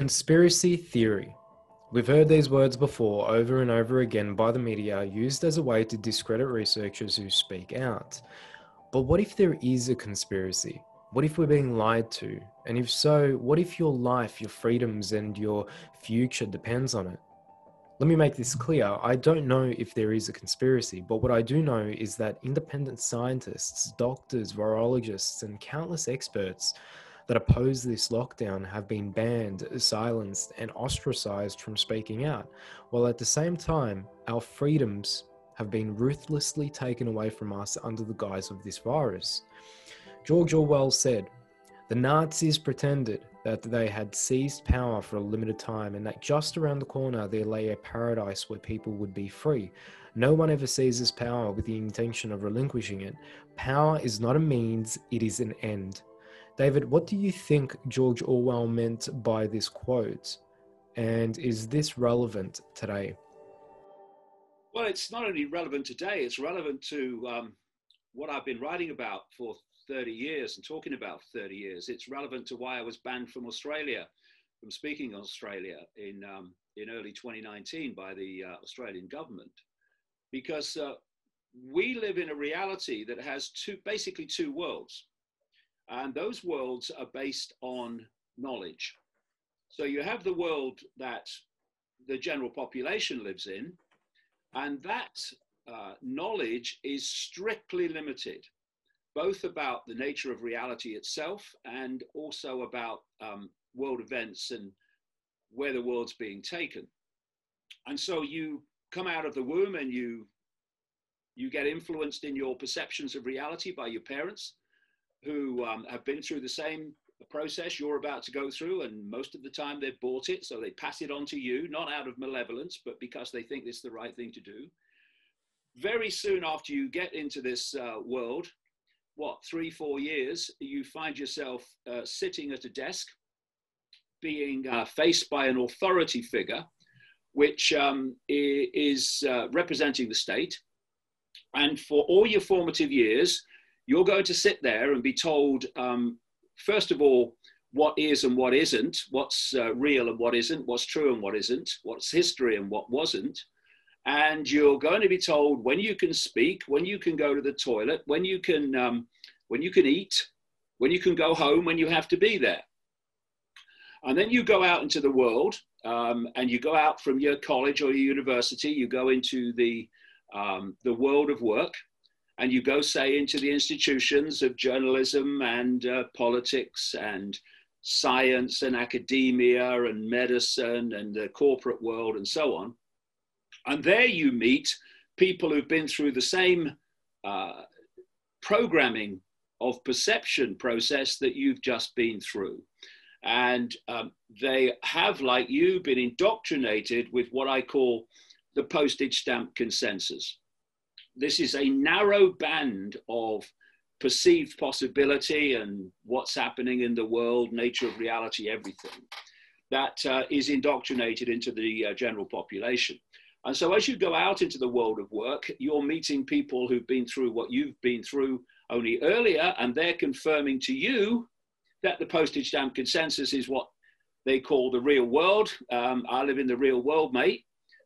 Conspiracy theory. We've heard these words before over and over again by the media, used as a way to discredit researchers who speak out. But what if there is a conspiracy? What if we're being lied to? And if so, what if your life, your freedoms, and your future depends on it? Let me make this clear. I don't know if there is a conspiracy, but what I do know is that independent scientists, doctors, virologists, and countless experts that oppose this lockdown have been banned, silenced, and ostracized from speaking out, while at the same time, our freedoms have been ruthlessly taken away from us under the guise of this virus. George Orwell said, The Nazis pretended that they had seized power for a limited time and that just around the corner there lay a paradise where people would be free. No one ever seizes power with the intention of relinquishing it. Power is not a means, it is an end. David, what do you think George Orwell meant by this quote? And is this relevant today? Well, it's not only relevant today, it's relevant to um, what I've been writing about for 30 years and talking about 30 years. It's relevant to why I was banned from Australia, from speaking in Australia in, um, in early 2019 by the uh, Australian government. Because uh, we live in a reality that has two, basically two worlds. And those worlds are based on knowledge. So you have the world that the general population lives in, and that uh, knowledge is strictly limited, both about the nature of reality itself and also about um, world events and where the world's being taken. And so you come out of the womb and you you get influenced in your perceptions of reality by your parents who um, have been through the same process you're about to go through, and most of the time they've bought it, so they pass it on to you, not out of malevolence, but because they think it's the right thing to do. Very soon after you get into this uh, world, what, three, four years, you find yourself uh, sitting at a desk, being uh, faced by an authority figure, which um, is uh, representing the state. And for all your formative years, you're going to sit there and be told, um, first of all, what is and what isn't, what's uh, real and what isn't, what's true and what isn't, what's history and what wasn't. And you're going to be told when you can speak, when you can go to the toilet, when you can, um, when you can eat, when you can go home, when you have to be there. And then you go out into the world um, and you go out from your college or your university, you go into the, um, the world of work and you go, say, into the institutions of journalism and uh, politics and science and academia and medicine and the corporate world and so on. And there you meet people who've been through the same uh, programming of perception process that you've just been through. And um, they have, like you, been indoctrinated with what I call the postage stamp consensus this is a narrow band of perceived possibility and what's happening in the world, nature of reality, everything that uh, is indoctrinated into the uh, general population. And so, as you go out into the world of work, you're meeting people who've been through what you've been through only earlier, and they're confirming to you that the postage stamp consensus is what they call the real world. Um, I live in the real world, mate.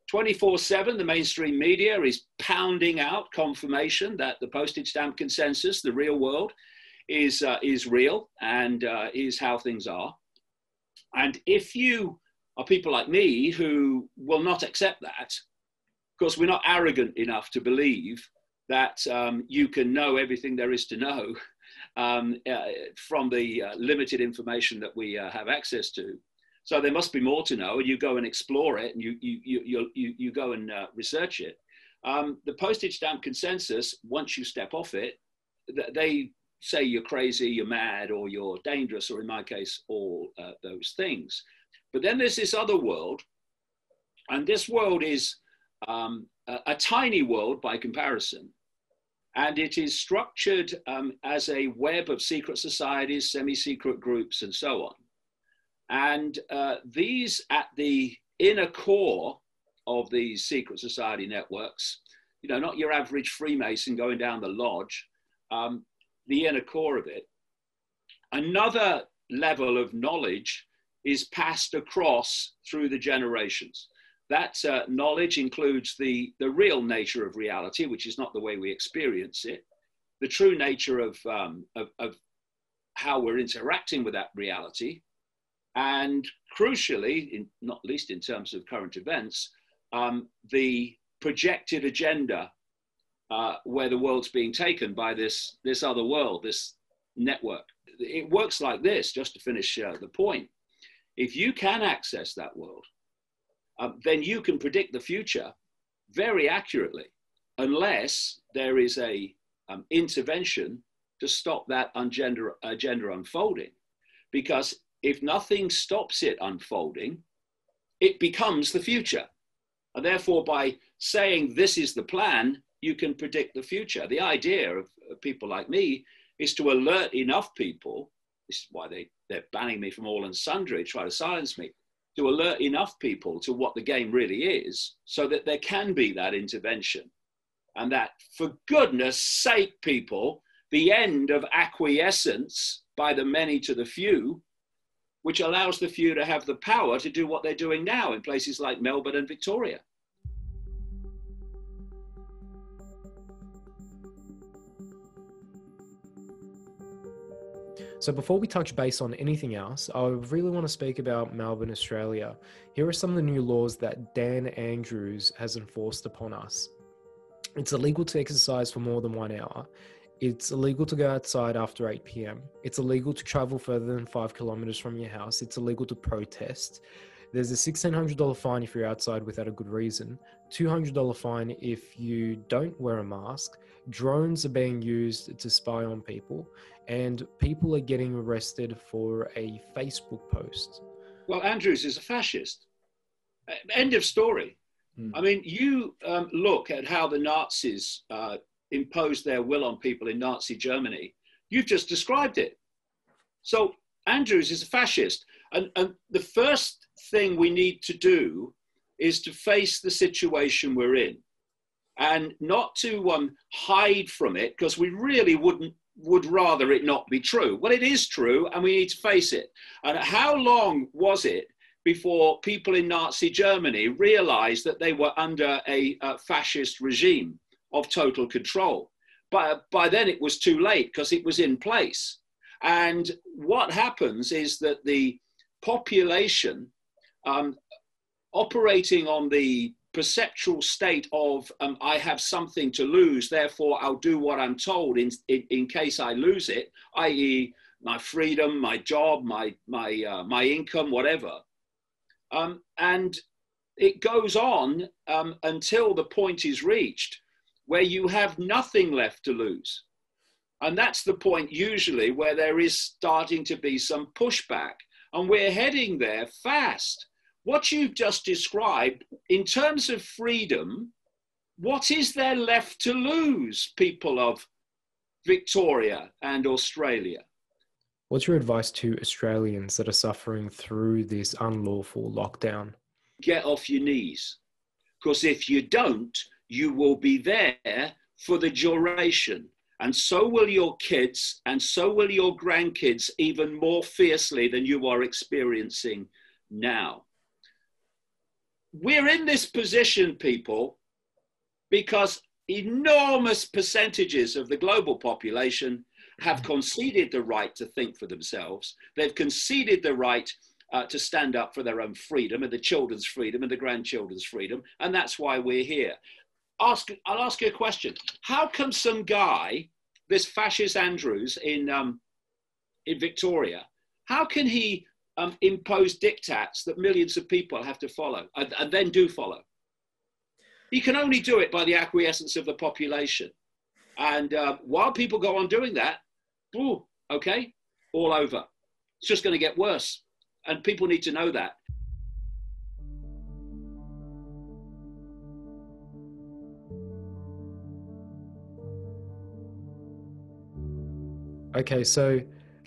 24 7, the mainstream media is pounding out confirmation that the postage stamp consensus, the real world, is, uh, is real and uh, is how things are. And if you are people like me who will not accept that, because we're not arrogant enough to believe that um, you can know everything there is to know um, uh, from the uh, limited information that we uh, have access to. So there must be more to know, and you go and explore it, and you you you you, you go and uh, research it. Um, the postage stamp consensus, once you step off it, they say you're crazy, you're mad, or you're dangerous, or in my case, all uh, those things. But then there's this other world, and this world is um, a, a, tiny world by comparison. And it is structured um, as a web of secret societies, semi secret groups, and so on. And uh, these at the inner core of these secret society networks, you know, not your average Freemason going down the lodge, um, the inner core of it. Another level of knowledge is passed across through the generations. That uh, knowledge includes the, the real nature of reality, which is not the way we experience it, the true nature of, um, of, of how we're interacting with that reality, and crucially, in, not least in terms of current events, um, the projected agenda uh, where the world's being taken by this, this other world, this network. It works like this, just to finish uh, the point. If you can access that world, um, then you can predict the future very accurately, unless there is a um, intervention to stop that agenda, agenda unfolding. Because if nothing stops it unfolding, it becomes the future. And therefore, by saying this is the plan, you can predict the future. The idea of, people like me is to alert enough people. This is why they, they're banning me from all and sundry, try to silence me, to alert enough people to what the game really is so that there can be that intervention. And that, for goodness sake, people, the end of acquiescence by the many to the few, which allows the few to have the power to do what they're doing now in places like Melbourne and Victoria. So before we touch base on anything else, I really want to speak about Melbourne, Australia. Here are some of the new laws that Dan Andrews has enforced upon us. It's illegal to exercise for more than one hour. It's illegal to go outside after 8 p.m. It's illegal to travel further than five kilometers from your house. It's illegal to protest. There's a $1,600 fine if you're outside without a good reason, $200 fine if you don't wear a mask. Drones are being used to spy on people, and people are getting arrested for a Facebook post. Well, Andrews is a fascist. End of story. Mm. I mean, you um, look at how the Nazis uh, imposed their will on people in Nazi Germany. You've just described it. So Andrews is a fascist. And, and the first thing we need to do is to face the situation we're in and not to um, hide from it because we really wouldn't would rather it not be true. Well, it is true, and we need to face it. And how long was it before people in Nazi Germany realized that they were under a, a fascist regime of total control? But by then it was too late because it was in place. And what happens is that the population um, operating on the perceptual state of um, I have something to lose, therefore I'll do what I'm told in, in, in case I lose it, i.e., my freedom, my job, my, my, uh, my income, whatever. Um, and it goes on um, until the point is reached where you have nothing left to lose. And that's the point usually where there is starting to be some pushback. And we're heading there fast what you've just described, in terms of freedom, what is there left to lose, people of Victoria and Australia? What's your advice to Australians that are suffering through this unlawful lockdown? Get off your knees. Because if you don't, you will be there for the duration. And so will your kids, and so will your grandkids, even more fiercely than you are experiencing now we're in this position, people, because enormous percentages of the global population have conceded the right to think for themselves. They've conceded the right uh, to stand up for their own freedom and the children's freedom and the grandchildren's freedom. And that's why we're here. Ask, I'll ask you a question. How come some guy, this fascist Andrews in, um, in Victoria, how can he um, impose diktats that millions of people have to follow and, and then do follow. He can only do it by the acquiescence of the population. And uh, while people go on doing that, ooh, okay, all over. It's just going to get worse. And people need to know that. Okay, so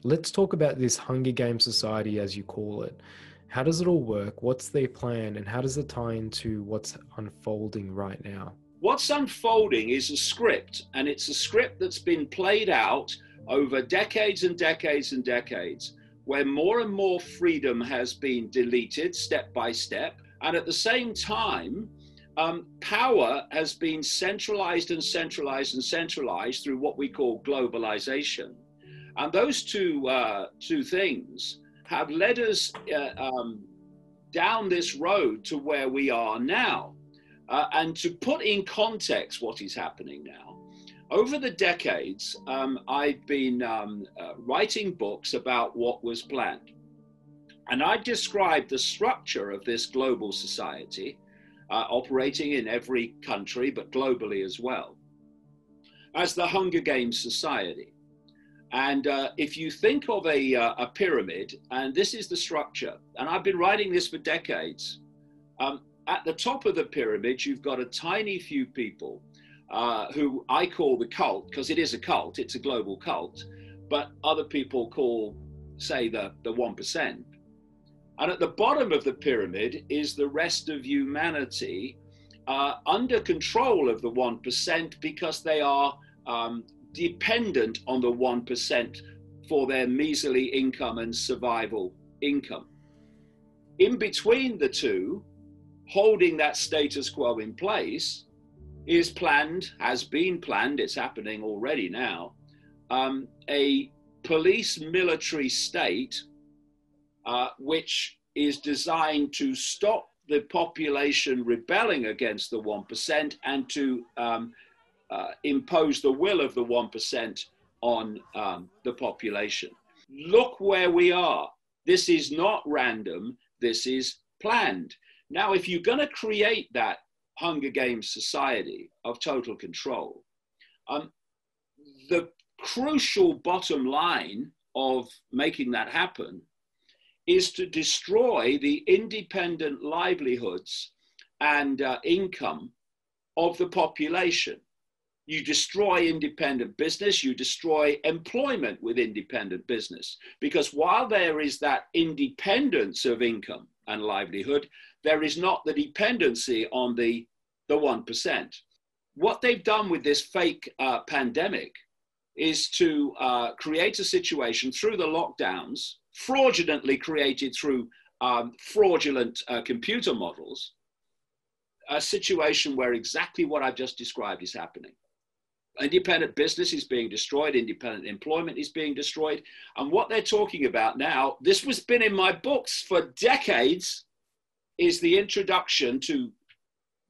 Let's talk about this Hunger Game Society, as you call it. How does it all work? What's their plan, and how does it tie into what's unfolding right now? What's unfolding is a script, and it's a script that's been played out over decades and decades and decades, where more and more freedom has been deleted step by step. And at the same time, um, power has been centralized and centralized and centralized through what we call globalization. And those two, uh, two things have led us uh, um, down this road to where we are now. Uh, and to put in context what is happening now, over the decades, um, I've been um, uh, writing books about what was planned. And I described the structure of this global society, uh, operating in every country, but globally as well, as the Hunger Games Society. And uh, if you think of a, uh, a, pyramid, and this is the structure, and I've been writing this for decades, um, at the top of the pyramid, you've got a tiny few people uh, who I call the cult, because it is a cult, it's a global cult, but other people call, say, the, the 1%. And at the bottom of the pyramid is the rest of humanity uh, under control of the 1% because they are um, dependent on the 1% for their measly income and survival income. In between the two, holding that status quo in place, is planned, has been planned, it's happening already now, um, a police military state uh, which is designed to stop the population rebelling against the 1% and to um, uh, impose the will of the 1% on um, the population. Look where we are. This is not random, this is planned. Now, if you're going to create that Hunger Games society of total control, um, the crucial bottom line of making that happen is to destroy the independent livelihoods and uh, income of the population. You destroy independent business, you destroy employment with independent business. Because while there is that independence of income and livelihood, there is not the dependency on the, the 1%. What they've done with this fake uh, pandemic is to uh, create a situation through the lockdowns, fraudulently created through um, fraudulent uh, computer models, a situation where exactly what I've just described is happening. Independent business is being destroyed, independent employment is being destroyed. And what they're talking about now, this was been in my books for decades, is the introduction to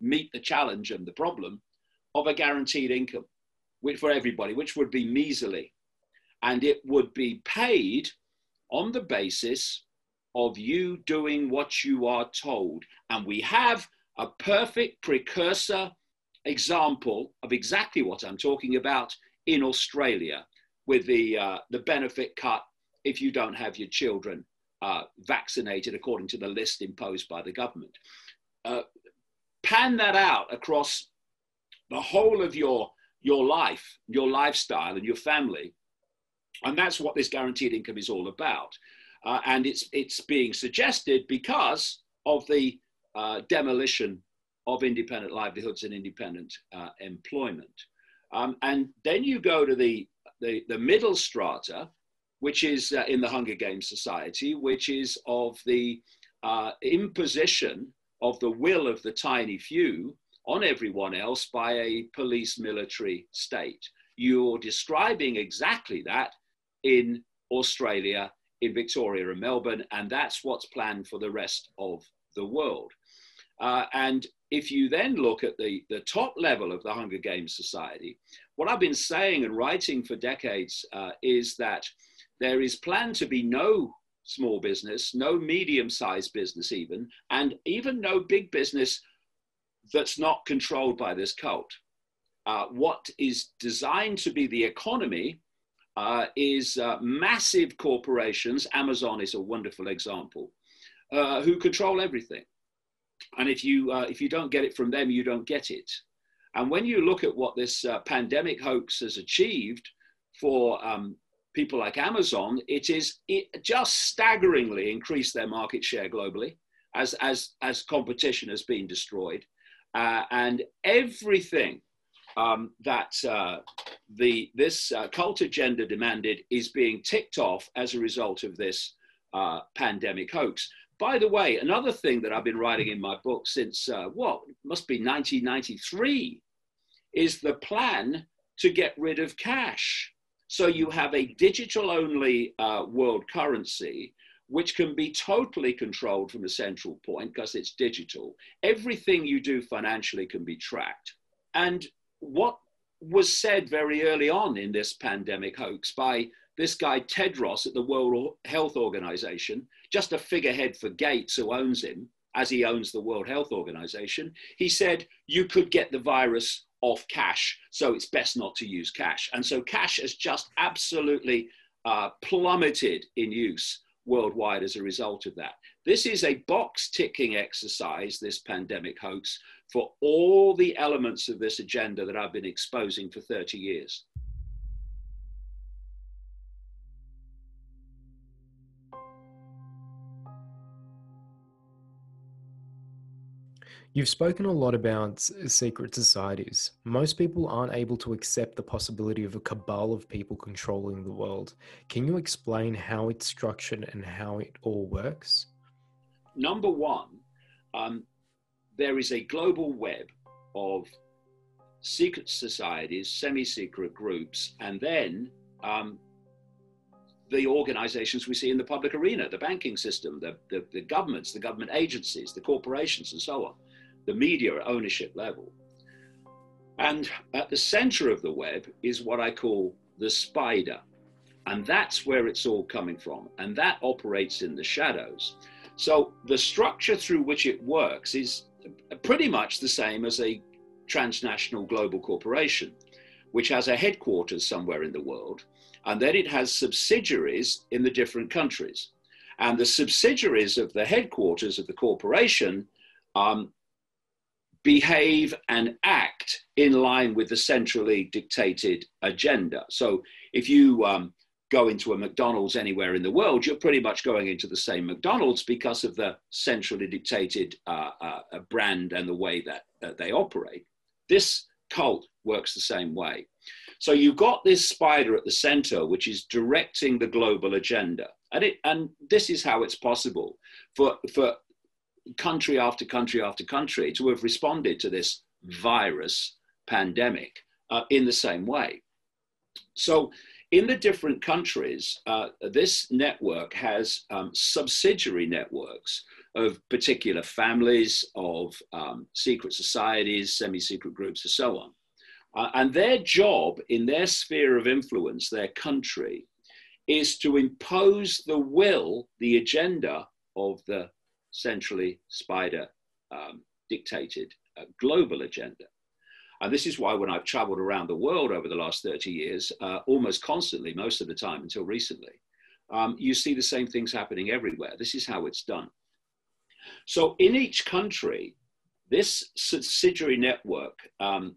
meet the challenge and the problem of a guaranteed income for everybody, which would be measly. And it would be paid on the basis of you doing what you are told. And we have a perfect precursor example of exactly what I'm talking about in Australia with the, uh, the benefit cut if you don't have your children uh, vaccinated according to the list imposed by the government. Uh, pan that out across the whole of your, your life, your lifestyle, and your family. And that's what this guaranteed income is all about. Uh, and it's, it's being suggested because of the uh, demolition of independent livelihoods and independent uh, employment. Um, and then you go to the, the, the middle strata, which is uh, in the Hunger Games Society, which is of the uh, imposition of the will of the tiny few on everyone else by a police military state. You're describing exactly that in Australia, in Victoria and Melbourne, and that's what's planned for the rest of the world. Uh, and if you then look at the, the top level of the Hunger Games Society, what I've been saying and writing for decades uh, is that there is planned to be no small business, no medium sized business, even, and even no big business that's not controlled by this cult. Uh, what is designed to be the economy uh, is uh, massive corporations. Amazon is a wonderful example, uh, who control everything. And if you, uh, if you don't get it from them, you don't get it. And when you look at what this uh, pandemic hoax has achieved for um, people like Amazon, it is it just staggeringly increased their market share globally as, as, as competition has been destroyed. Uh, and everything um, that uh, the, this uh, cult agenda demanded is being ticked off as a result of this uh, pandemic hoax. By the way, another thing that I've been writing in my book since uh, what must be 1993 is the plan to get rid of cash. So you have a digital only uh, world currency which can be totally controlled from a central point because it's digital. Everything you do financially can be tracked. And what was said very early on in this pandemic hoax by this guy Tedros at the World Health Organization, just a figurehead for Gates who owns him, as he owns the World Health Organization, he said you could get the virus off cash, so it's best not to use cash. And so cash has just absolutely uh, plummeted in use worldwide as a result of that. This is a box ticking exercise, this pandemic hoax, for all the elements of this agenda that I've been exposing for 30 years. You've spoken a lot about secret societies. Most people aren't able to accept the possibility of a cabal of people controlling the world. Can you explain how it's structured and how it all works? Number one, um, there is a global web of secret societies, semi secret groups, and then um, the organizations we see in the public arena, the banking system, the, the, the governments, the government agencies, the corporations, and so on the media ownership level. And at the center of the web is what I call the spider. And that's where it's all coming from. And that operates in the shadows. So the structure through which it works is pretty much the same as a transnational global corporation, which has a headquarters somewhere in the world. And then it has subsidiaries in the different countries. And the subsidiaries of the headquarters of the corporation um, behave and act in line with the centrally dictated agenda. So if you um, go into a McDonald's anywhere in the world, you're pretty much going into the same McDonald's because of the centrally dictated uh, uh, brand and the way that uh, they operate. This cult works the same way. So you've got this spider at the center, which is directing the global agenda. And, it, and this is how it's possible for, for country after country after country to have responded to this virus pandemic uh, in the same way. So, in the different countries, uh, this network has um, subsidiary networks of particular families, of um, secret societies, semi secret groups, and so on. Uh, and their job in their sphere of influence, their country, is to impose the will, the agenda of the centrally spider um, dictated uh, global agenda. And this is why, when I've traveled around the world over the last 30 years, uh, almost constantly, most of the time until recently, um, you see the same things happening everywhere. This is how it's done. So, in each country, this subsidiary network um,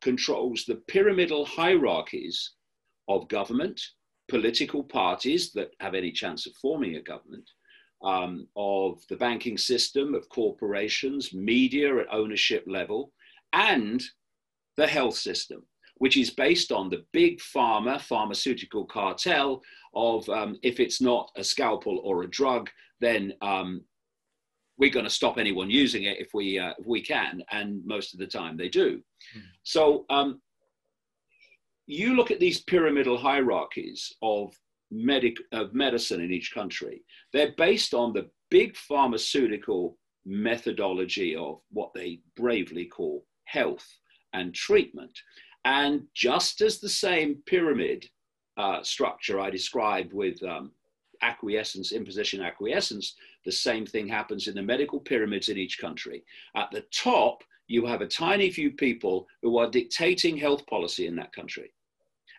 controls the pyramidal hierarchies of government, political parties that have any chance of forming a government, um, of the banking system, of corporations, media at ownership level, and the health system, which is based on the big pharma, pharmaceutical cartel of um, if it's not a scalpel or a drug, then um, we're going to stop anyone using it if we, uh, if we can. And most of the time they do. Mm. So um, you look at these pyramidal hierarchies of medic, of medicine in each country. They're based on the big pharmaceutical methodology of what they bravely call health and treatment. And just as the same pyramid uh, structure I described with um, acquiescence, imposition acquiescence, the same thing happens in the medical pyramids in each country. At the top, you have a tiny few people who are dictating health policy in that country.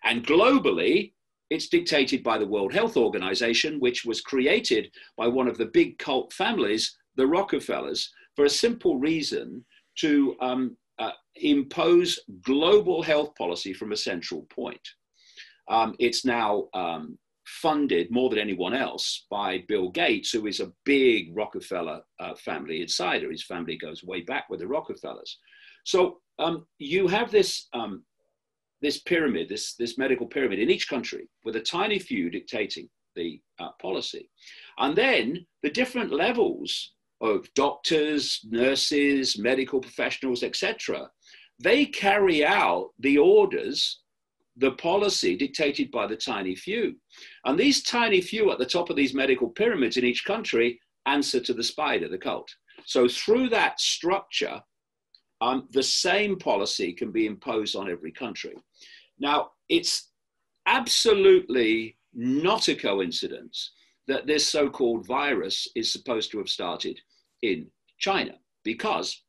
And globally, it's dictated by the World Health Organization, which was created by one of the big cult families, the Rockefellers, for a simple reason to um, uh, impose global health policy from a central point. Um, it's now um, funded more than anyone else by Bill Gates, who is a big Rockefeller uh, family insider. His family goes way back with the Rockefellers. So um, you have this um, this pyramid, this, this medical pyramid in each country with a tiny few dictating the uh, policy. And then the different levels of doctors, nurses, medical professionals, etc., they carry out the orders, the policy dictated by the tiny few. And these tiny few at the top of these medical pyramids in each country answer to the spider, the cult. So through that structure, um, the same policy can be imposed on every country. Now, it's absolutely not a coincidence that this so called virus is supposed to have started in China because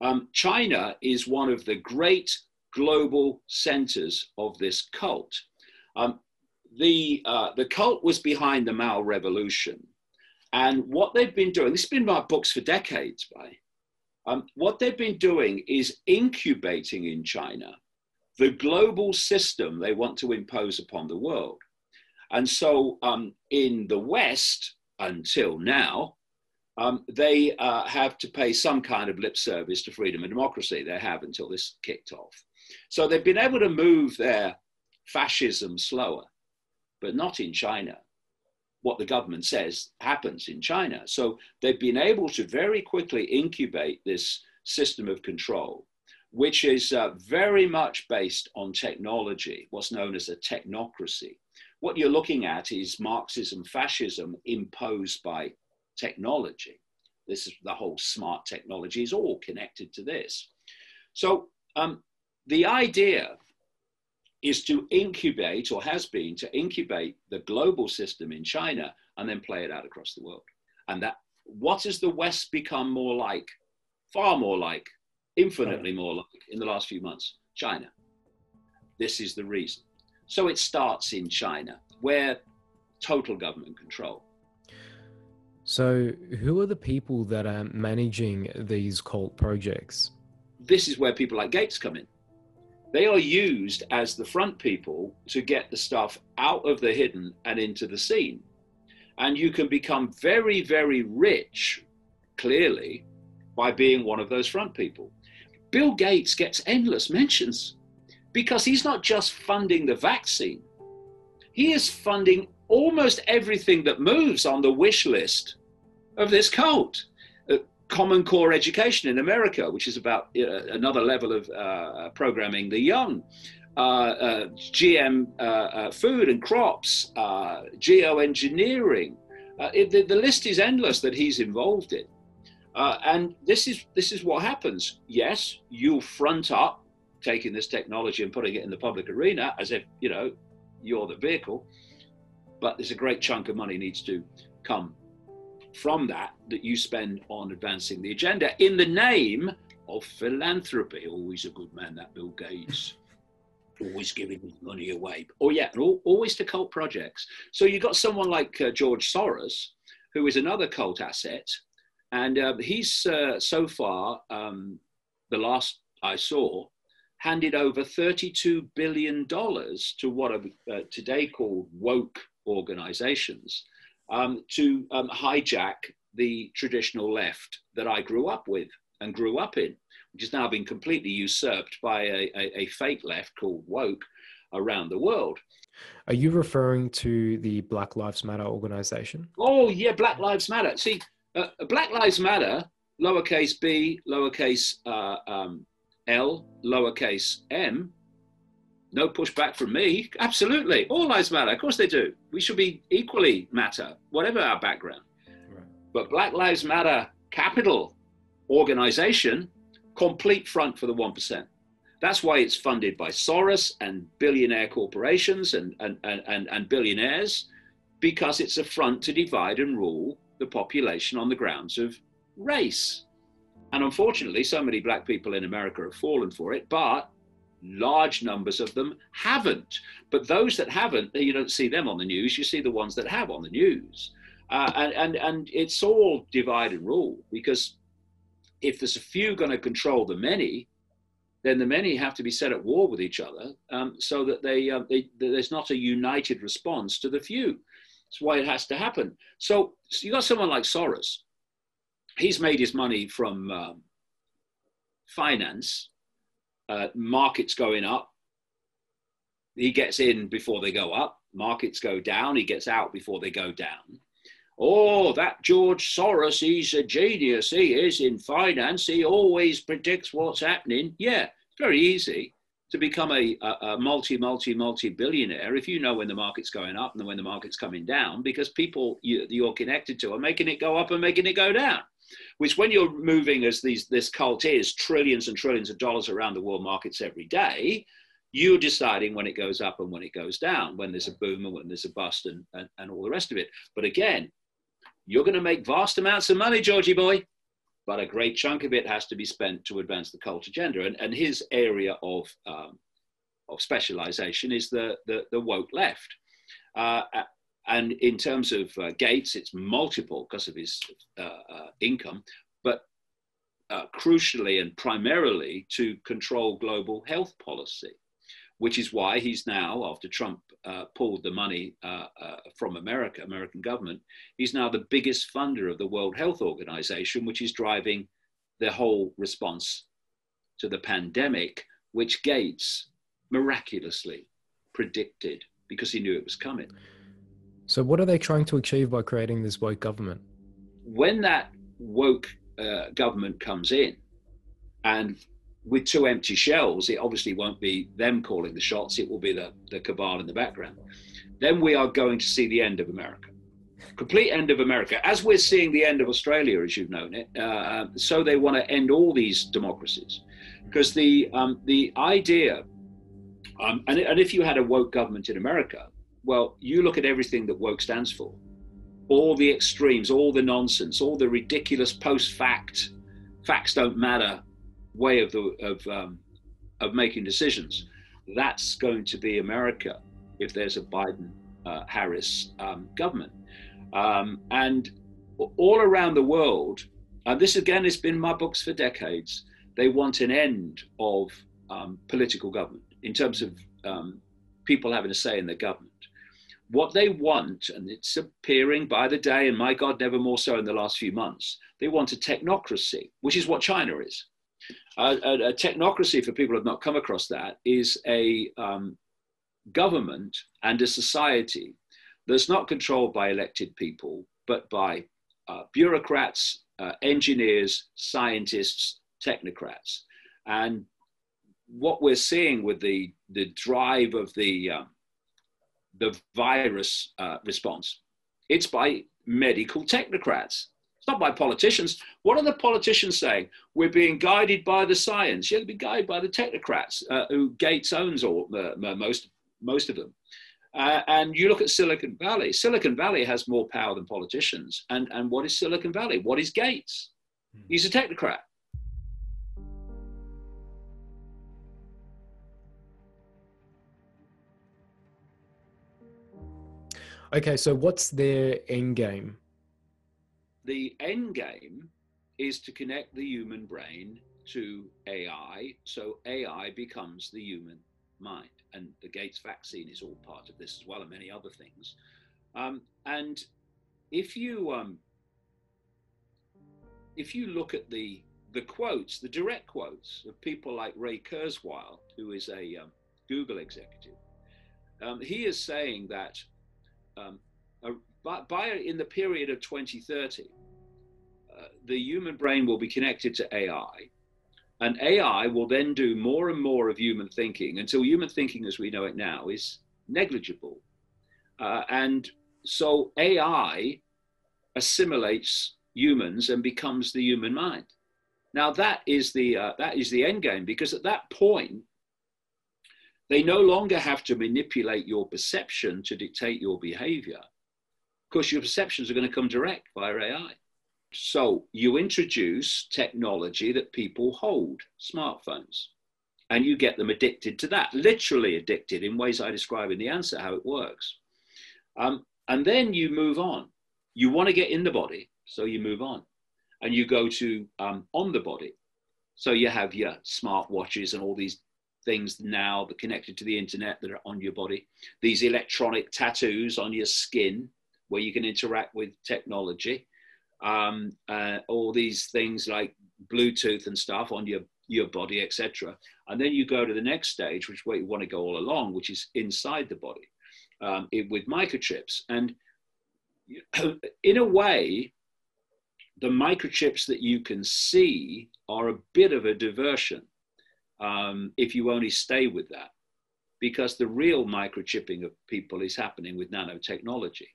um, China is one of the great global centers of this cult. Um, the, uh, the cult was behind the Mao Revolution. And what they've been doing, this has been in my books for decades, by um, what they've been doing is incubating in China the global system they want to impose upon the world. And so um, in the West, until now, um, they uh, have to pay some kind of lip service to freedom and democracy. They have until this kicked off. So they've been able to move their fascism slower, but not in China. What the government says happens in China. So they've been able to very quickly incubate this system of control, which is uh, very much based on technology, what's known as a technocracy. What you're looking at is Marxism, fascism imposed by technology. This is the whole smart technology is all connected to this. So um, the idea is to incubate or has been to incubate the global system in China and then play it out across the world. And that what has the West become more like? Far more like, infinitely more like in the last few months, China. This is the reason. So it starts in China, where total government control. So, who are the people that are managing these cult projects? This is where people like Gates come in. They are used as the front people to get the stuff out of the hidden and into the scene. And you can become very, very rich, clearly, by being one of those front people. Bill Gates gets endless mentions because he's not just funding the vaccine, he is funding almost everything that moves on the wish list of this cult. Uh, Common Core Education in America, which is about uh, another level of uh, programming the young. Uh, uh, GM uh, food and crops, geoengineering. It, the, the, list is endless that he's involved in. and this is, this is what happens. Yes, you front up taking this technology and putting it in the public arena as if, you know, you're the vehicle but there's a great chunk of money needs to come from that that you spend on advancing the agenda in the name of philanthropy. Always a good man, that Bill Gates. always giving his money away. Oh yeah, and always to cult projects. So you got someone like uh, George Soros, who is another cult asset, and uh, he's uh, so far um, the last I saw handed over $32 billion to what are uh, today called woke organizations um, to um, hijack the traditional left that I grew up with and grew up in, which has now been completely usurped by a, a, a fake left called woke around the world. Are you referring to the Black Lives Matter organization? Oh, yeah, Black Lives Matter. See, uh, Black Lives Matter, lowercase b, lowercase uh, um, l, lowercase m, no pushback from me. Absolutely. All lives matter. Of course they do. We should be equally matter, whatever our background. Right. But Black Lives Matter capital organization, complete front for the 1%. That's why it's funded by Soros and billionaire corporations and, and, and, and, billionaires, because it's a front to divide and rule the population on the grounds of race. And unfortunately, so many black people in America have fallen for it, but large numbers of them haven't. But those that haven't, you don't see them on the news. You see the ones that have on the news. Uh, and, and, and it's all divide and rule because if there's a few going to control the many, then the many have to be set at war with each other um, so that they, uh, they, there's not a united response to the few. That's why it has to happen. So, so you got someone like Soros. He's made his money from um, finance uh, markets going up. He gets in before they go up. markets go down, he gets out before they go down. Oh, that George Soros, he's a genius. He is in finance. He always predicts what's happening. Yeah, it's very easy to become a, a, a, multi, multi, multi billionaire if you know when the market's going up and when the market's coming down, because people you, you're connected to are making it go up and making it go down. Which, when you're moving as these, this cult is trillions and trillions of dollars around the world markets every day, you're deciding when it goes up and when it goes down, when there's a boom and when there's a bust and, and, and all the rest of it. But again, you're going to make vast amounts of money, Georgie boy, but a great chunk of it has to be spent to advance the cult agenda. And, and his area of, um, of specialization is the, the, the woke left. Uh, and in terms of uh, Gates, it's multiple because of his uh, uh income, but uh, crucially and primarily to control global health policy which is why he's now, after Trump pulled the money from America, American government, he's now the biggest funder of the World Health Organization, which is driving the whole response to the pandemic, which Gates miraculously predicted because he knew it was coming. So, what are they trying to achieve by creating this woke government? When that woke uh, government comes in and with two empty shells, it obviously won't be them calling the shots, it will be the, the cabal in the background. Then we are going to see the end of America. Complete end of America, as we're seeing the end of Australia, as you've known it. Uh, so they want to end all these democracies, because the um, the idea, um, and, and if you had a woke government in America, well, you look at everything that woke stands for, all the extremes, all the nonsense, all the ridiculous post-fact, facts don't matter way of the of um, of making decisions. That's going to be America if there's a Biden uh, Harris um, government, um, and all around the world. And this again has been my books for decades. They want an end of um, political government in terms of um, people having a say in the government. What they want, and it's appearing by the day, and my God, never more so in the last few months, they want a technocracy, which is what China is a, a, technocracy, for people who have not come across that, is a um, government and a society that's not controlled by elected people, but by uh, bureaucrats, uh, engineers, scientists, technocrats. And what we're seeing with the, the drive of the, um, the virus uh, response, it's by medical technocrats. It's not by politicians. What are the politicians saying? We're being guided by the science. You're to be guided by the technocrats uh, who Gates owns all uh, most most of them. Uh, and you look at Silicon Valley. Silicon Valley has more power than politicians. And and what is Silicon Valley? What is Gates? Hmm. He's a technocrat. Okay, so what's their end game? the end game is to connect the human brain to AI, so AI becomes the human mind. And the Gates vaccine is all part of this as well, and many other things. Um, and if you um, if you look at the the quotes, the direct quotes of people like Ray Kurzweil, who is a um, Google executive, um, he is saying that um, by, by in the period of 2030, uh, the human brain will be connected to AI, and AI will then do more and more of human thinking until human thinking, as we know it now, is negligible. Uh, and so AI assimilates humans and becomes the human mind. Now that is the uh, that is the end game because at that point they no longer have to manipulate your perception to dictate your behavior because your perceptions are going to come direct via AI. So you introduce technology that people hold, smartphones, and you get them addicted to that, literally addicted in ways I describe in the answer how it works. Um, and then you move on. You want to get in the body, so you move on. And you go to um, on the body. So you have your smart watches and all these things now that connected to the internet that are on your body, these electronic tattoos on your skin where you can interact with technology um, uh, all these things like Bluetooth and stuff on your your body, etc. And then you go to the next stage, which where you want to go all along, which is inside the body. um, it, with microchips. And in a way, the microchips that you can see are a bit of a diversion um, if you only stay with that, because the real microchipping of people is happening with nanotechnology.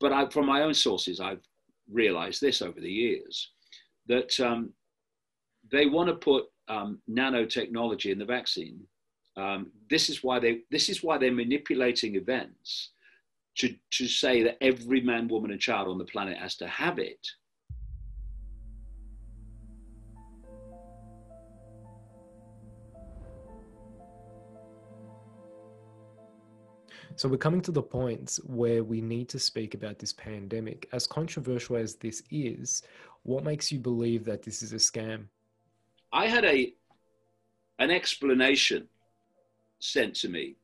But I, from my own sources, I've realized this over the years that um, they want to put um, nanotechnology in the vaccine. Um, this is why they this is why they're manipulating events to, to say that every man, woman, and child on the planet has to have it So we're coming to the point where we need to speak about this pandemic. As controversial as this is, what makes you believe that this is a scam? I had a an explanation sent to me.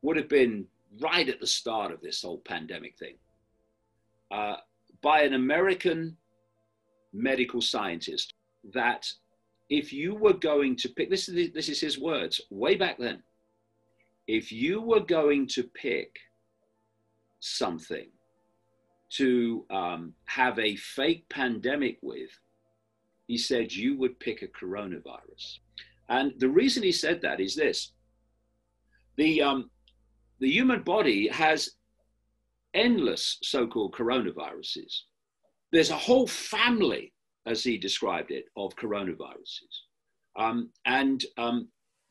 Would have been right at the start of this whole pandemic thing uh, by an American medical scientist that if you were going to pick this is this is his words way back then if you were going to pick something to um, have a fake pandemic with, he said you would pick a coronavirus. And the reason he said that is this the, um, the human body has endless so called coronaviruses. There's a whole family, as he described it, of coronaviruses. Um, and um,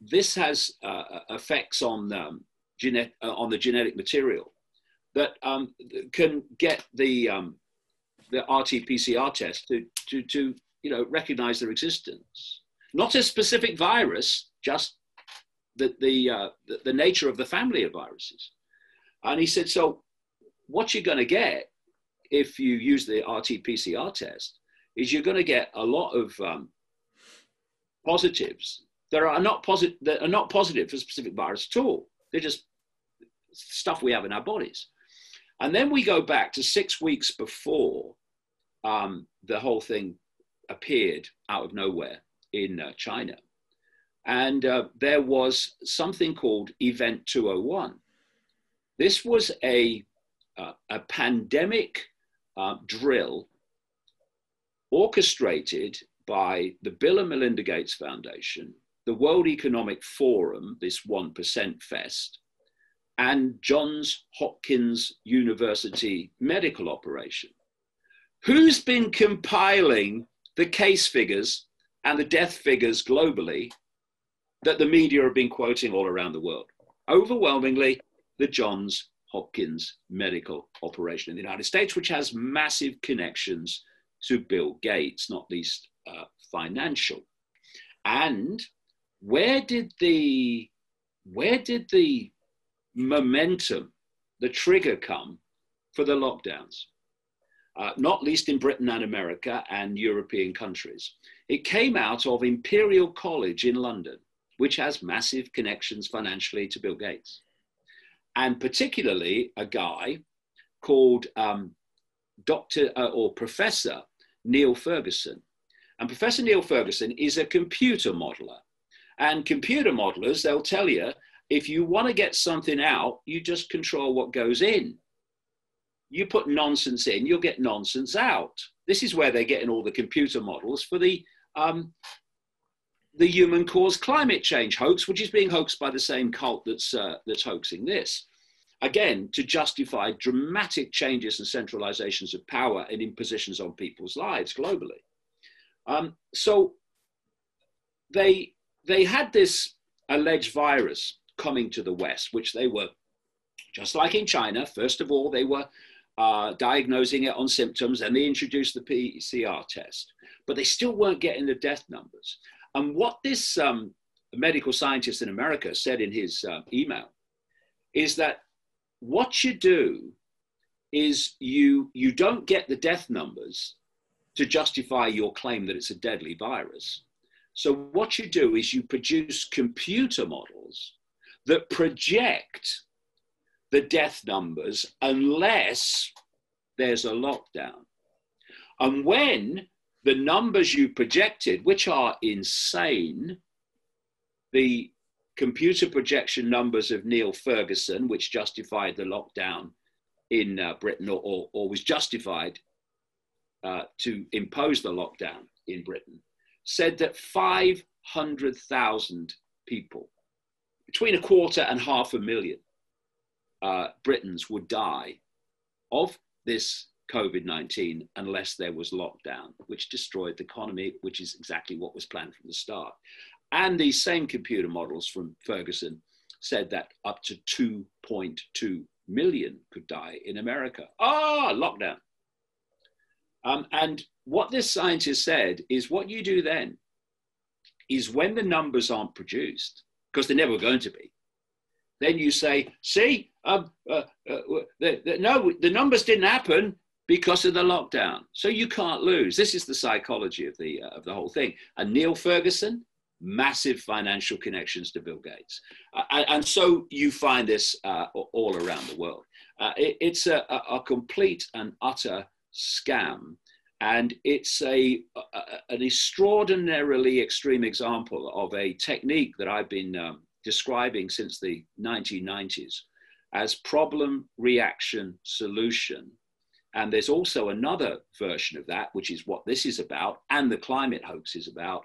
this has uh, effects on um, uh, on the genetic material that um, can get the um, the RT-PCR test to, to, to you know recognize their existence. Not a specific virus, just the the, uh, the, the nature of the family of viruses. And he said, so what you're going to get if you use the RT-PCR test is you're going to get a lot of um, positives that are not positive that are not positive for specific virus at all. They're just stuff we have in our bodies. And then we go back to six weeks before um, the whole thing appeared out of nowhere in uh, China. And uh, there was something called Event 201. This was a, uh, a pandemic uh, drill orchestrated by the Bill and Melinda Gates Foundation the World Economic Forum, this 1% Fest, and Johns Hopkins University medical operation. Who's been compiling the case figures and the death figures globally that the media have been quoting all around the world? Overwhelmingly, the Johns Hopkins medical operation in the United States, which has massive connections to Bill Gates, not least uh, financial. And where did the where did the momentum, the trigger come for the lockdowns? Uh, not least in Britain and America and European countries. It came out of Imperial College in London, which has massive connections financially to Bill Gates. And particularly a guy called um, Dr. Uh, or Professor Neil Ferguson. And Professor Neil Ferguson is a computer modeler. And computer modelers, they'll tell you if you want to get something out, you just control what goes in. You put nonsense in, you'll get nonsense out. This is where they're getting all the computer models for the um, the human caused climate change hoax, which is being hoaxed by the same cult that's uh, that's hoaxing this. Again, to justify dramatic changes and centralizations of power and impositions on people's lives globally. Um, so they they had this alleged virus coming to the West, which they were, just like in China, first of all, they were uh, diagnosing it on symptoms and they introduced the PCR test, but they still weren't getting the death numbers. And what this um, medical scientist in America said in his uh, email is that what you do is you, you don't get the death numbers to justify your claim that it's a deadly virus. So what you do is you produce computer models that project the death numbers unless there's a lockdown. And when the numbers you projected, which are insane, the computer projection numbers of Neil Ferguson, which justified the lockdown in uh, Britain or, or, was justified uh, to impose the lockdown in Britain, said that 500,000 people, between a quarter and half a million uh, Britons, would die of this COVID 19 unless there was lockdown, which destroyed the economy, which is exactly what was planned from the start. And these same computer models from Ferguson said that up to 2.2 million could die in America. Ah, lockdown. Um, and what this scientist said is what you do then is when the numbers aren't produced, because they're never going to be, then you say, see, um, uh, uh, the, the, no, the numbers didn't happen because of the lockdown. So you can't lose. This is the psychology of the, uh, of the whole thing. And Neil Ferguson, massive financial connections to Bill Gates. Uh, and so you find this uh, all around the world. Uh, it, it's a, a, complete and utter scam. And it's a, a, an extraordinarily extreme example of a technique that I've been um, describing since the 1990s as problem, reaction, solution. And there's also another version of that, which is what this is about, and the climate hoax is about,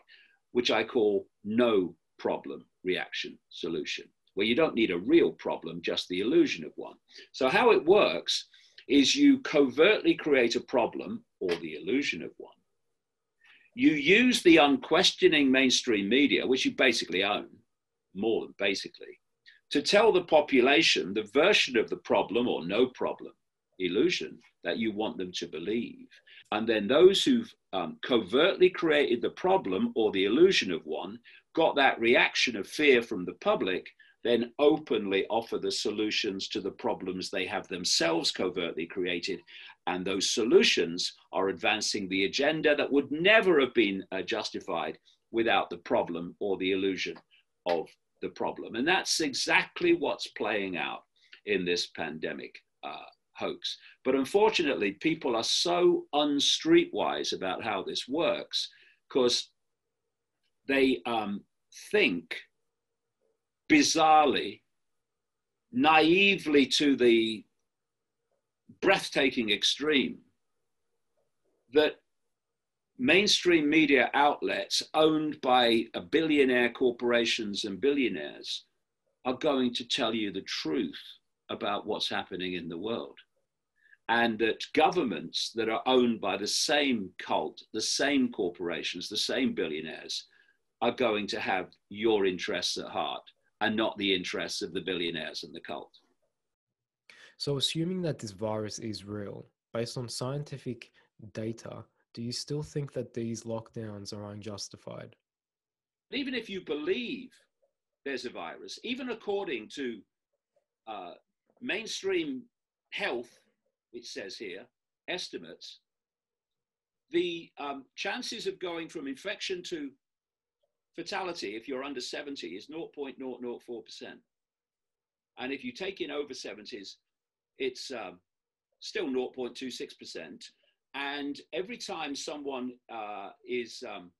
which I call no problem reaction solution, where you don't need a real problem, just the illusion of one. So, how it works is you covertly create a problem or the illusion of one. You use the unquestioning mainstream media, which you basically own, more than basically, to tell the population the version of the problem or no problem illusion that you want them to believe. And then those who've um, covertly created the problem or the illusion of one got that reaction of fear from the public, then openly offer the solutions to the problems they have themselves covertly created. And those solutions are advancing the agenda that would never have been uh, justified without the problem or the illusion of the problem. And that's exactly what's playing out in this pandemic uh, hoax. But unfortunately, people are so unstreetwise about how this works because they um, think bizarrely, naively to the breathtaking extreme that mainstream media outlets owned by billionaire corporations and billionaires are going to tell you the truth about what's happening in the world. And that governments that are owned by the same cult, the same corporations, the same billionaires, are going to have your interests at heart and not the interests of the billionaires and the cult. So, assuming that this virus is real, based on scientific data, do you still think that these lockdowns are unjustified? Even if you believe there's a virus, even according to uh, mainstream health, it says here, estimates, the um, chances of going from infection to fatality if you're under 70 is 0.004%. And if you take in over 70s, it's um, still 0.26%. And every time someone uh, is um,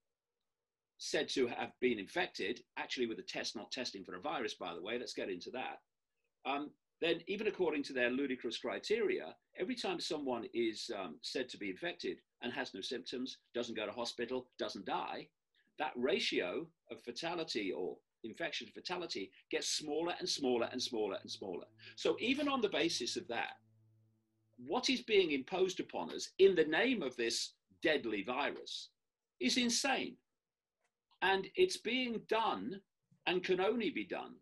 said to have been infected, actually with a test not testing for a virus, by the way, let's get into that, um, then even according to their ludicrous criteria, every time someone is um, said to be infected and has no symptoms, doesn't go to hospital, doesn't die, that ratio of fatality or infection fatality gets smaller and smaller and smaller and smaller. So even on the basis of that, what is being imposed upon us in the name of this deadly virus is insane. And it's being done and can only be done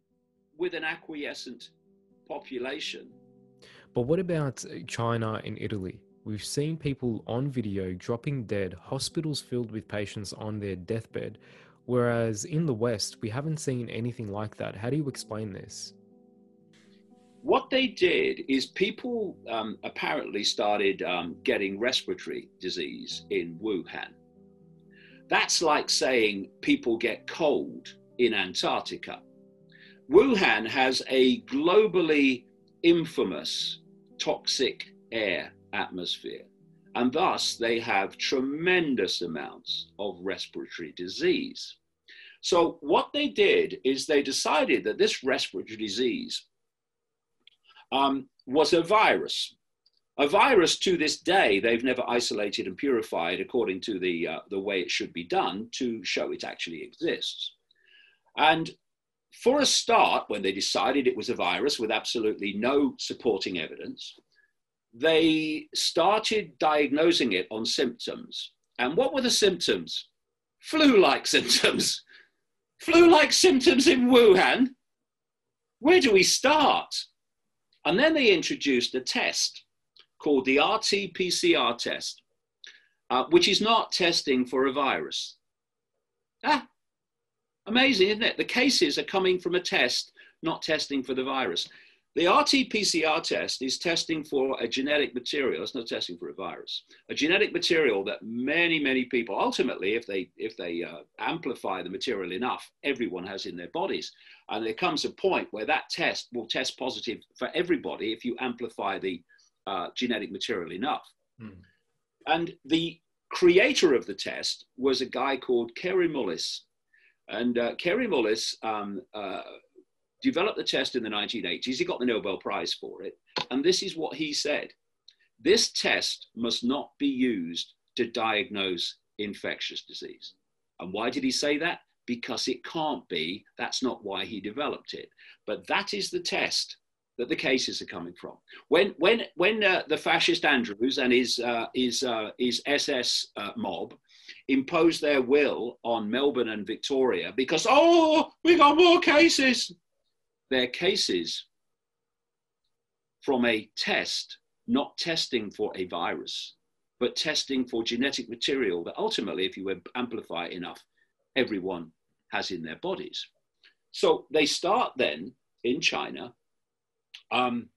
with an acquiescent population. But what about China and Italy? We've seen people on video dropping dead, hospitals filled with patients on their deathbed, whereas in the West, we haven't seen anything like that. How do you explain this? What they did is people um, apparently started um, getting respiratory disease in Wuhan. That's like saying people get cold in Antarctica. Wuhan has a globally infamous toxic air atmosphere. And thus, they have tremendous amounts of respiratory disease. So, what they did is they decided that this respiratory disease um, was a virus. A virus to this day, they've never isolated and purified according to the, uh, the way it should be done to show it actually exists. And for a start, when they decided it was a virus with absolutely no supporting evidence, they started diagnosing it on symptoms. And what were the symptoms? Flu like symptoms. Flu like symptoms in Wuhan. Where do we start? And then they introduced a test called the RT PCR test, uh, which is not testing for a virus. Ah, amazing, isn't it? The cases are coming from a test, not testing for the virus. The RT-PCR test is testing for a genetic material. It's not testing for a virus. A genetic material that many, many people, ultimately, if they if they uh, amplify the material enough, everyone has in their bodies. And there comes a point where that test will test positive for everybody if you amplify the uh, genetic material enough. Mm. And the creator of the test was a guy called Kary Mullis. And uh, Kary Mullis um, uh, developed the test in the 1980s. He got the Nobel Prize for it. And this is what he said this test must not be used to diagnose infectious disease. And why did he say that? Because it can't be. That's not why he developed it. But that is the test that the cases are coming from. When, when, when uh, the fascist Andrews and his, uh, his, uh, his SS uh, mob imposed their will on Melbourne and Victoria because, oh, we got more cases, their cases from a test, not testing for a virus, but testing for genetic material that ultimately, if you amplify enough, everyone has in their bodies. So they start then in China um,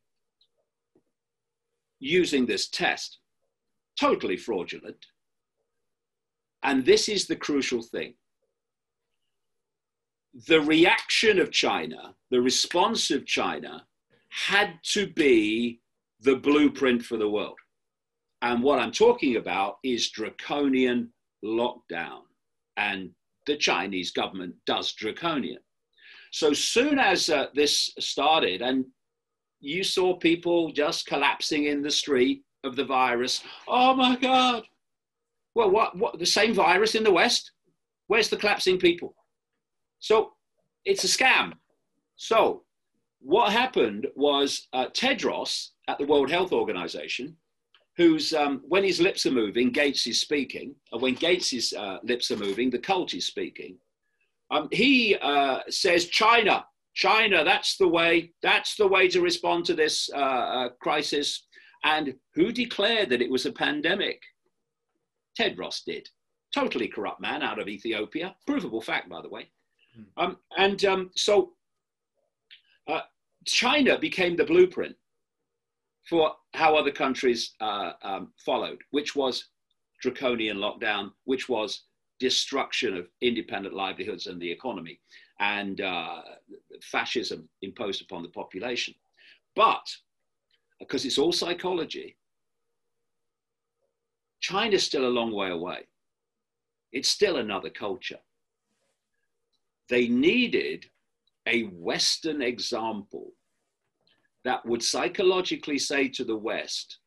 using this test. Totally fraudulent. And this is the crucial thing. The reaction of China, the response of China, had to be the blueprint for the world. And what I'm talking about is draconian lockdown. And the Chinese government does draconian. So soon as uh, this started, and you saw people just collapsing in the street of the virus. Oh my God. Well, what, what, the same virus in the West? Where's the collapsing people? So it's a scam. So what happened was uh, Tedros at the World Health Organization, who's, um, when his lips are moving, Gates is speaking. And when Gates' uh, lips are moving, the cult is speaking. Um, he uh, says, China, China, that's the way, that's the way to respond to this uh, uh, crisis. And who declared that it was a pandemic? Tedros did. Totally corrupt man out of Ethiopia. Provable fact, by the way. Hmm. Um, and um, so uh, China became the blueprint for how other countries uh, um, followed, which was draconian lockdown, which was destruction of independent livelihoods and the economy and uh, fascism imposed upon the population. But because it's all psychology, China's still a long way away. It's still another culture. They needed a Western example that would psychologically say to the West,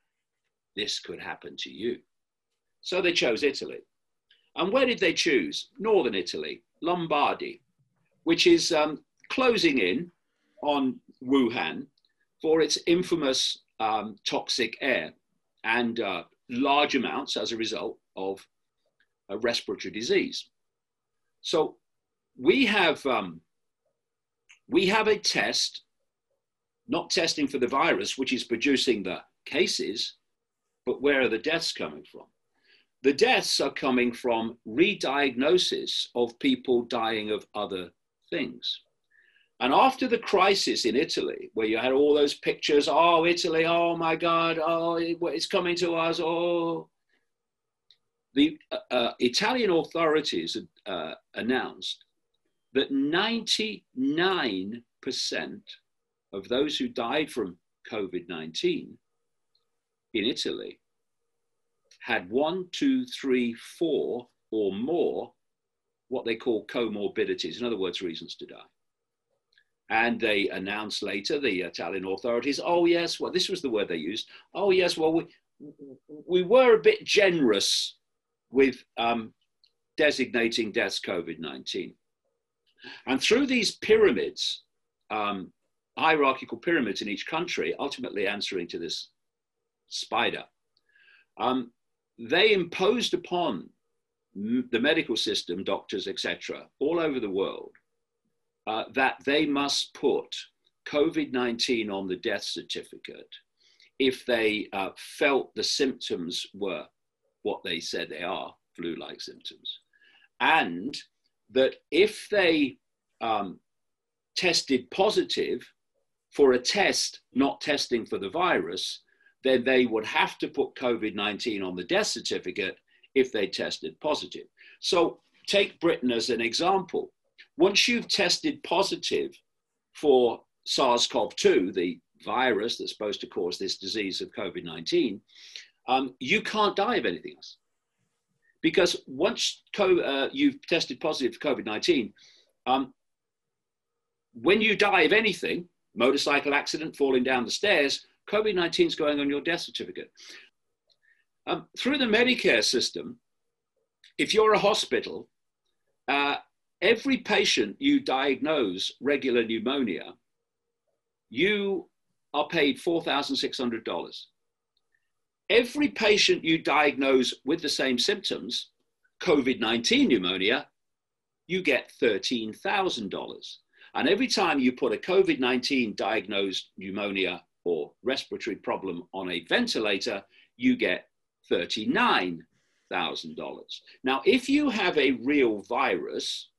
this could happen to you. So they chose Italy. And where did they choose? Northern Italy, Lombardy, which is um, closing in on Wuhan for its infamous um, toxic air and uh, large amounts as a result of a respiratory disease. So we have um, we have a test, not testing for the virus, which is producing the cases, but where are the deaths coming from? The deaths are coming from re-diagnosis of people dying of other things. And after the crisis in Italy, where you had all those pictures, oh, Italy, oh my God, oh, it's coming to us, oh. The uh, uh Italian authorities uh, announced that 99% of those who died from COVID 19 in Italy had one, two, three, four, or more what they call comorbidities, in other words, reasons to die. And they announced later, the Italian authorities, oh, yes, well, this was the word they used. Oh, yes, well, we, we were a bit generous with um, designating deaths COVID 19. And through these pyramids, um, hierarchical pyramids in each country, ultimately answering to this spider, um, they imposed upon the medical system, doctors, etc., all over the world, uh, that they must put COVID 19 on the death certificate if they uh, felt the symptoms were what they said they are flu like symptoms. And that if they um, tested positive for a test not testing for the virus, then they would have to put COVID 19 on the death certificate if they tested positive. So take Britain as an example. Once you've tested positive for SARS CoV 2, the virus that's supposed to cause this disease of COVID 19, um, you can't die of anything else. Because once co- uh, you've tested positive for COVID 19, um, when you die of anything, motorcycle accident, falling down the stairs, COVID 19 is going on your death certificate. Um, through the Medicare system, if you're a hospital, uh, every patient you diagnose regular pneumonia, you are paid $4,600. Every patient you diagnose with the same symptoms, COVID 19 pneumonia, you get $13,000. And every time you put a COVID 19 diagnosed pneumonia or respiratory problem on a ventilator, you get $39,000. Now, if you have a real virus,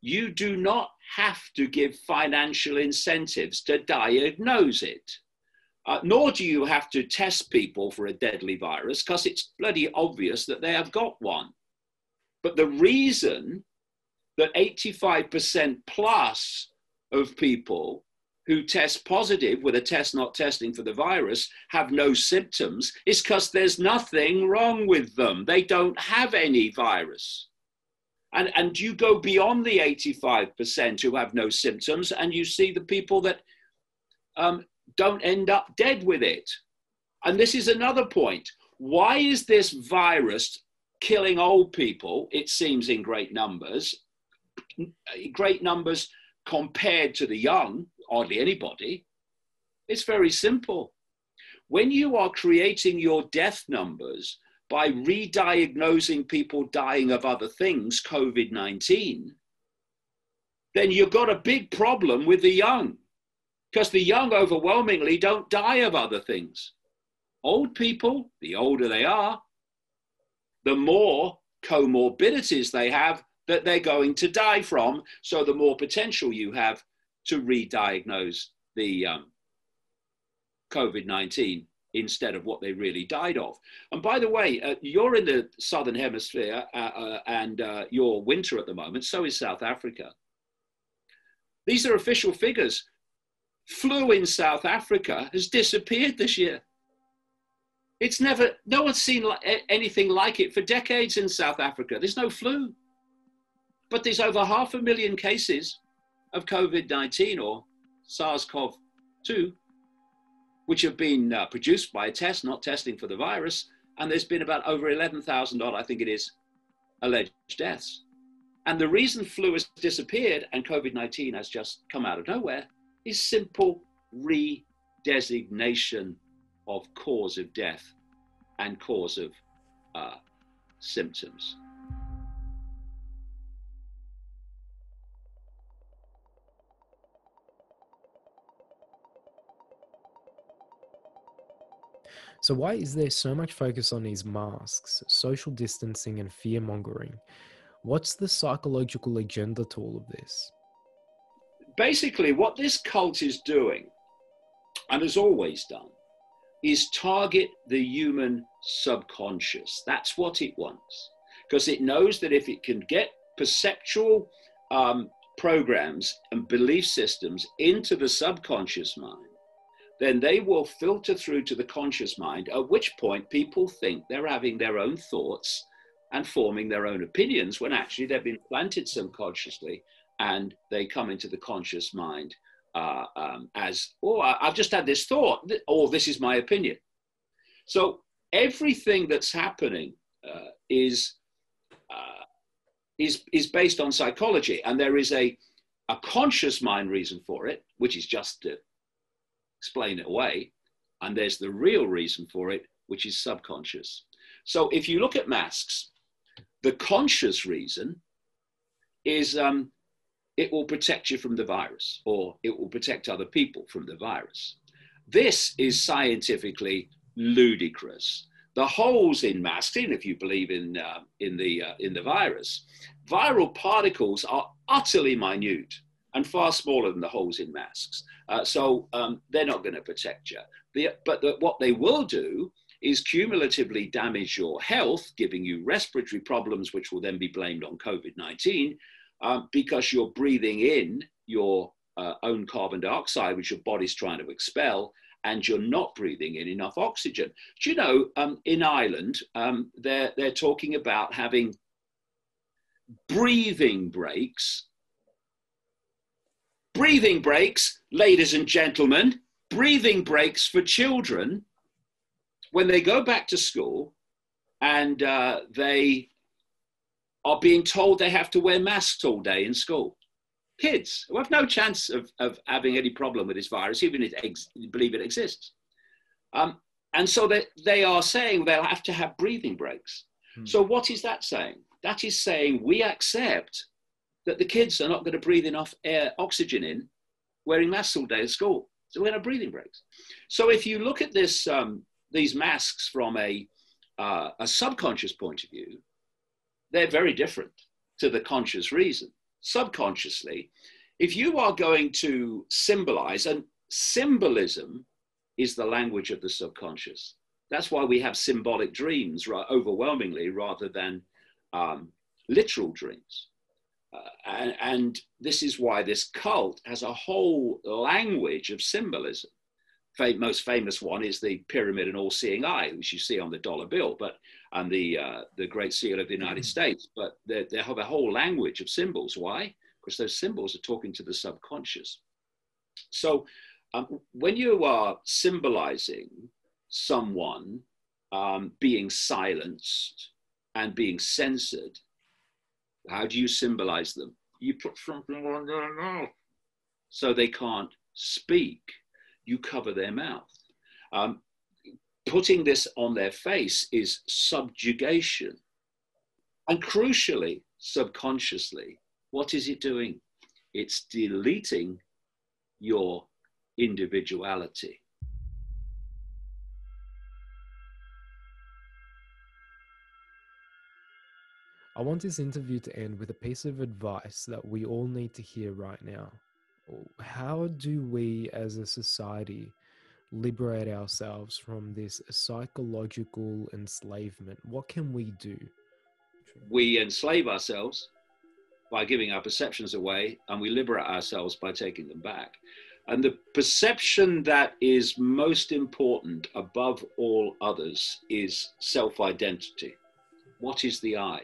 you do not have to give financial incentives to diagnose it. Uh, nor do you have to test people for a deadly virus because it's bloody obvious that they have got one. But the reason that 85% plus of people who test positive with a test not testing for the virus have no symptoms is because there's nothing wrong with them. They don't have any virus. And, and you go beyond the 85% who have no symptoms and you see the people that um, don't end up dead with it. And this is another point. Why is this virus killing old people, it seems, in great numbers? Great numbers compared to the young, hardly anybody. It's very simple. When you are creating your death numbers by re diagnosing people dying of other things, COVID 19, then you've got a big problem with the young because the young overwhelmingly don't die of other things. Old people, the older they are, the more comorbidities they have that they're going to die from. So the more potential you have to re-diagnose the um, COVID 19 instead of what they really died of. And by the way, uh, you're in the southern hemisphere uh, uh, and uh, you're winter at the moment, so is South Africa. These are official figures. Flu in South Africa has disappeared this year. It's never, no one's seen anything like it for decades in South Africa. There's no flu. But there's over half a million cases of COVID 19 or SARS CoV 2, which have been uh, produced by a test, not testing for the virus. And there's been about over 11,000 odd, I think it is, alleged deaths. And the reason flu has disappeared and COVID 19 has just come out of nowhere is simple redesignation of cause of death and cause of uh, symptoms. So, why is there so much focus on these masks, social distancing, and fear mongering? What's the psychological agenda to all of this? Basically, what this cult is doing, and has always done, is target the human subconscious. That's what it wants. Because it knows that if it can get perceptual um, programs and belief systems into the subconscious mind, then they will filter through to the conscious mind, at which point people think they're having their own thoughts and forming their own opinions when actually they've been planted subconsciously and they come into the conscious mind uh, um, as, oh, I've just had this thought, or oh, this is my opinion. So everything that's happening uh, is, uh, is, is based on psychology, and there is a, a conscious mind reason for it, which is just to explain it away, and there's the real reason for it, which is subconscious. So if you look at masks, the conscious reason is um, it will protect you from the virus or it will protect other people from the virus. This is scientifically ludicrous. The holes in even if you believe in, uh, in, the, uh, in the virus, viral particles are utterly minute and far smaller than the holes in masks. Uh, so um, they're not going to protect you. The, but the, what they will do is cumulatively damage your health, giving you respiratory problems, which will then be blamed on COVID 19, um, because you're breathing in your uh, own carbon dioxide, which your body's trying to expel, and you're not breathing in enough oxygen. Do you know, um, in Ireland, um, they're, they're talking about having breathing breaks breathing breaks, ladies and gentlemen, breathing breaks for children when they go back to school and uh, they are being told they have to wear masks all day in school. Kids who have no chance of, of having any problem with this virus, even if they ex- believe it exists. Um, and so they, they are saying they'll have to have breathing breaks. Hmm. So, what is that saying? That is saying we accept that the kids are not going to breathe enough air, oxygen in wearing masks all day at school. So we're going to have breathing breaks. So if you look at this, um, these masks from a, uh, a subconscious point of view, they're very different to the conscious reason. Subconsciously, if you are going to symbolize, and symbolism is the language of the subconscious. That's why we have symbolic dreams overwhelmingly rather than um, literal dreams. Uh, and, and, this is why this cult has a whole language of symbolism. Fam- most famous one is the pyramid and all-seeing eye, which you see on the dollar bill, but and the uh, the Great Seal of the United mm-hmm. States. But they, they have a whole language of symbols. Why? Because those symbols are talking to the subconscious. So um, when you are symbolizing someone um, being silenced and being censored, how do you symbolize them? You put something on their mouth so they can't speak. You cover their mouth. Um, putting this on their face is subjugation. And crucially, subconsciously, what is it doing? It's deleting your individuality. I want this interview to end with a piece of advice that we all need to hear right now. How do we as a society liberate ourselves from this psychological enslavement? What can we do? We enslave ourselves by giving our perceptions away, and we liberate ourselves by taking them back. And the perception that is most important above all others is self identity. What is the I?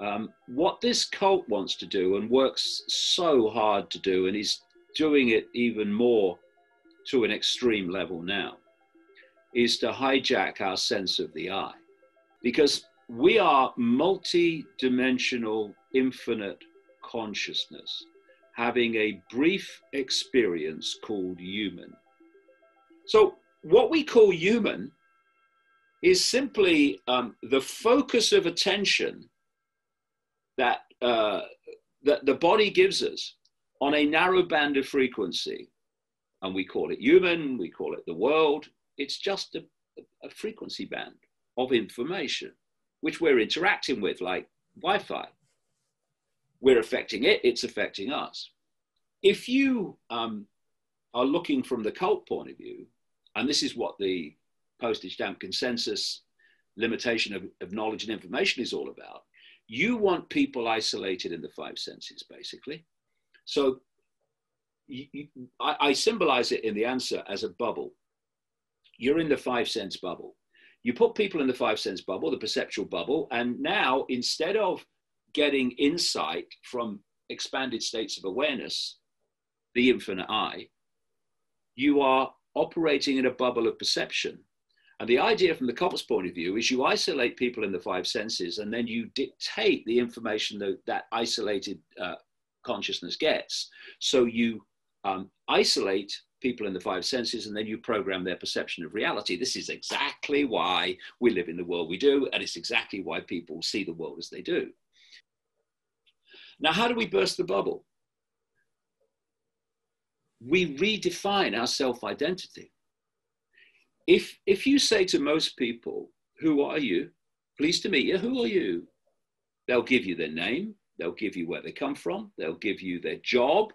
Um, what this cult wants to do and works so hard to do, and is doing it even more to an extreme level now, is to hijack our sense of the I. Because we are multi dimensional, infinite consciousness having a brief experience called human. So, what we call human is simply um, the focus of attention that, uh, that the body gives us on a narrow band of frequency. And we call it human, we call it the world. It's just a, a frequency band of information which we're interacting with, like Wi Fi. We're affecting it, it's affecting us. If you um, are looking from the cult point of view, and this is what the postage stamp consensus limitation of, of knowledge and information is all about, you want people isolated in the five senses, basically. So you, I, I symbolize it in the answer as a bubble. You're in the five sense bubble. You put people in the five sense bubble, the perceptual bubble, and now instead of getting insight from expanded states of awareness, the infinite I, you are operating in a bubble of perception. And the idea from the couple's point of view is you isolate people in the five senses and then you dictate the information that that isolated uh, consciousness gets. So you um, isolate people in the five senses and then you program their perception of reality. This is exactly why we live in the world we do, and it's exactly why people see the world as they do. Now, how do we burst the bubble? We redefine our self identity. If, if you say to most people, Who are you? Pleased to meet you. Who are you? They'll give you their name, they'll give you where they come from, they'll give you their job,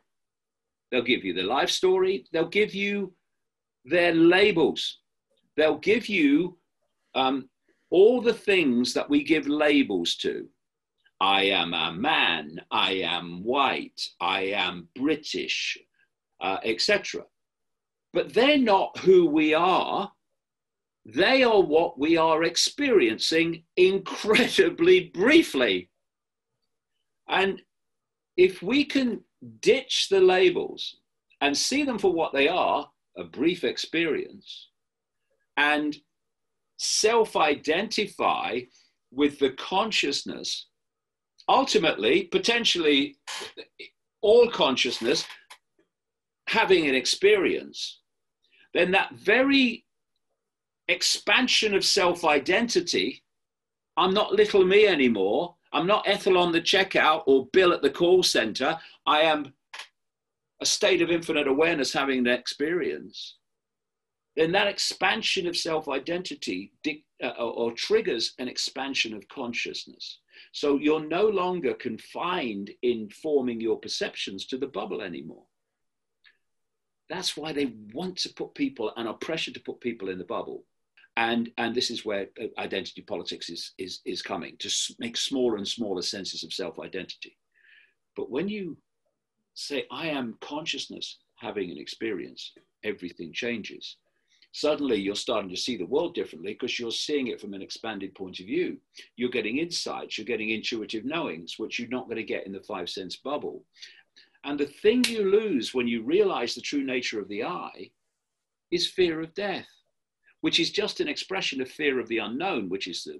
they'll give you their life story, they'll give you their labels, they'll give you um, all the things that we give labels to. I am a man, I am white, I am British, uh, etc. But they're not who we are. They are what we are experiencing incredibly briefly. And if we can ditch the labels and see them for what they are a brief experience and self identify with the consciousness ultimately, potentially, all consciousness having an experience, then that very expansion of self identity, I'm not little me anymore. I'm not Ethel on the checkout or Bill at the call center. I am a state of infinite awareness having an experience. Then that expansion of self identity uh, or, or triggers an expansion of consciousness. So you're no longer confined in forming your perceptions to the bubble anymore. That's why they want to put people and are pressured to put people in the bubble. And, and this is where uh, identity politics is, is, is coming to make smaller and smaller senses of self identity. But when you say, I am consciousness having an experience, everything changes suddenly you're starting to see the world differently because you're seeing it from an expanded point of view. You're getting insights, you're getting intuitive knowings, which you're not going to get in the five sense bubble. And the thing you lose when you realize the true nature of the I is fear of death, which is just an expression of fear of the unknown, which is the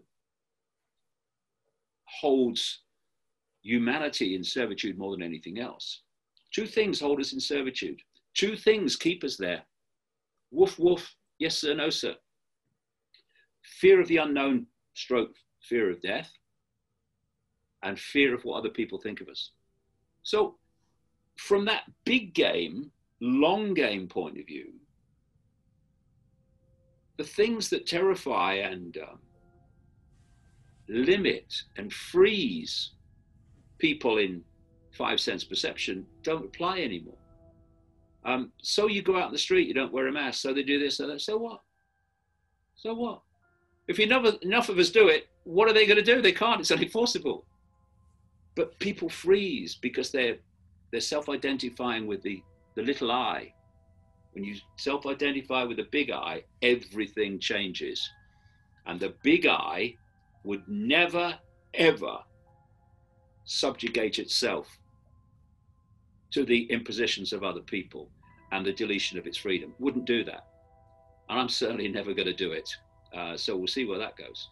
holds humanity in servitude more than anything else. Two things hold us in servitude. Two things keep us there. Woof, woof, Yes, sir, no, sir. Fear of the unknown, stroke, fear of death, and fear of what other people think of us. So, from that big game, long game point of view, the things that terrify and um, limit and freeze people in five sense perception don't apply anymore. Um, so you go out in the street, you don't wear a mask. So they do this, so that. So what? So what? If enough of, enough of us do it, what are they going to do? They can't. It's unenforceable. But people freeze because they're they're self-identifying with the the little I. When you self-identify with the big I, everything changes, and the big I would never ever subjugate itself to the impositions of other people and the deletion of its freedom. Wouldn't do that. And I'm certainly never going to do it. Uh, so we'll see where that goes.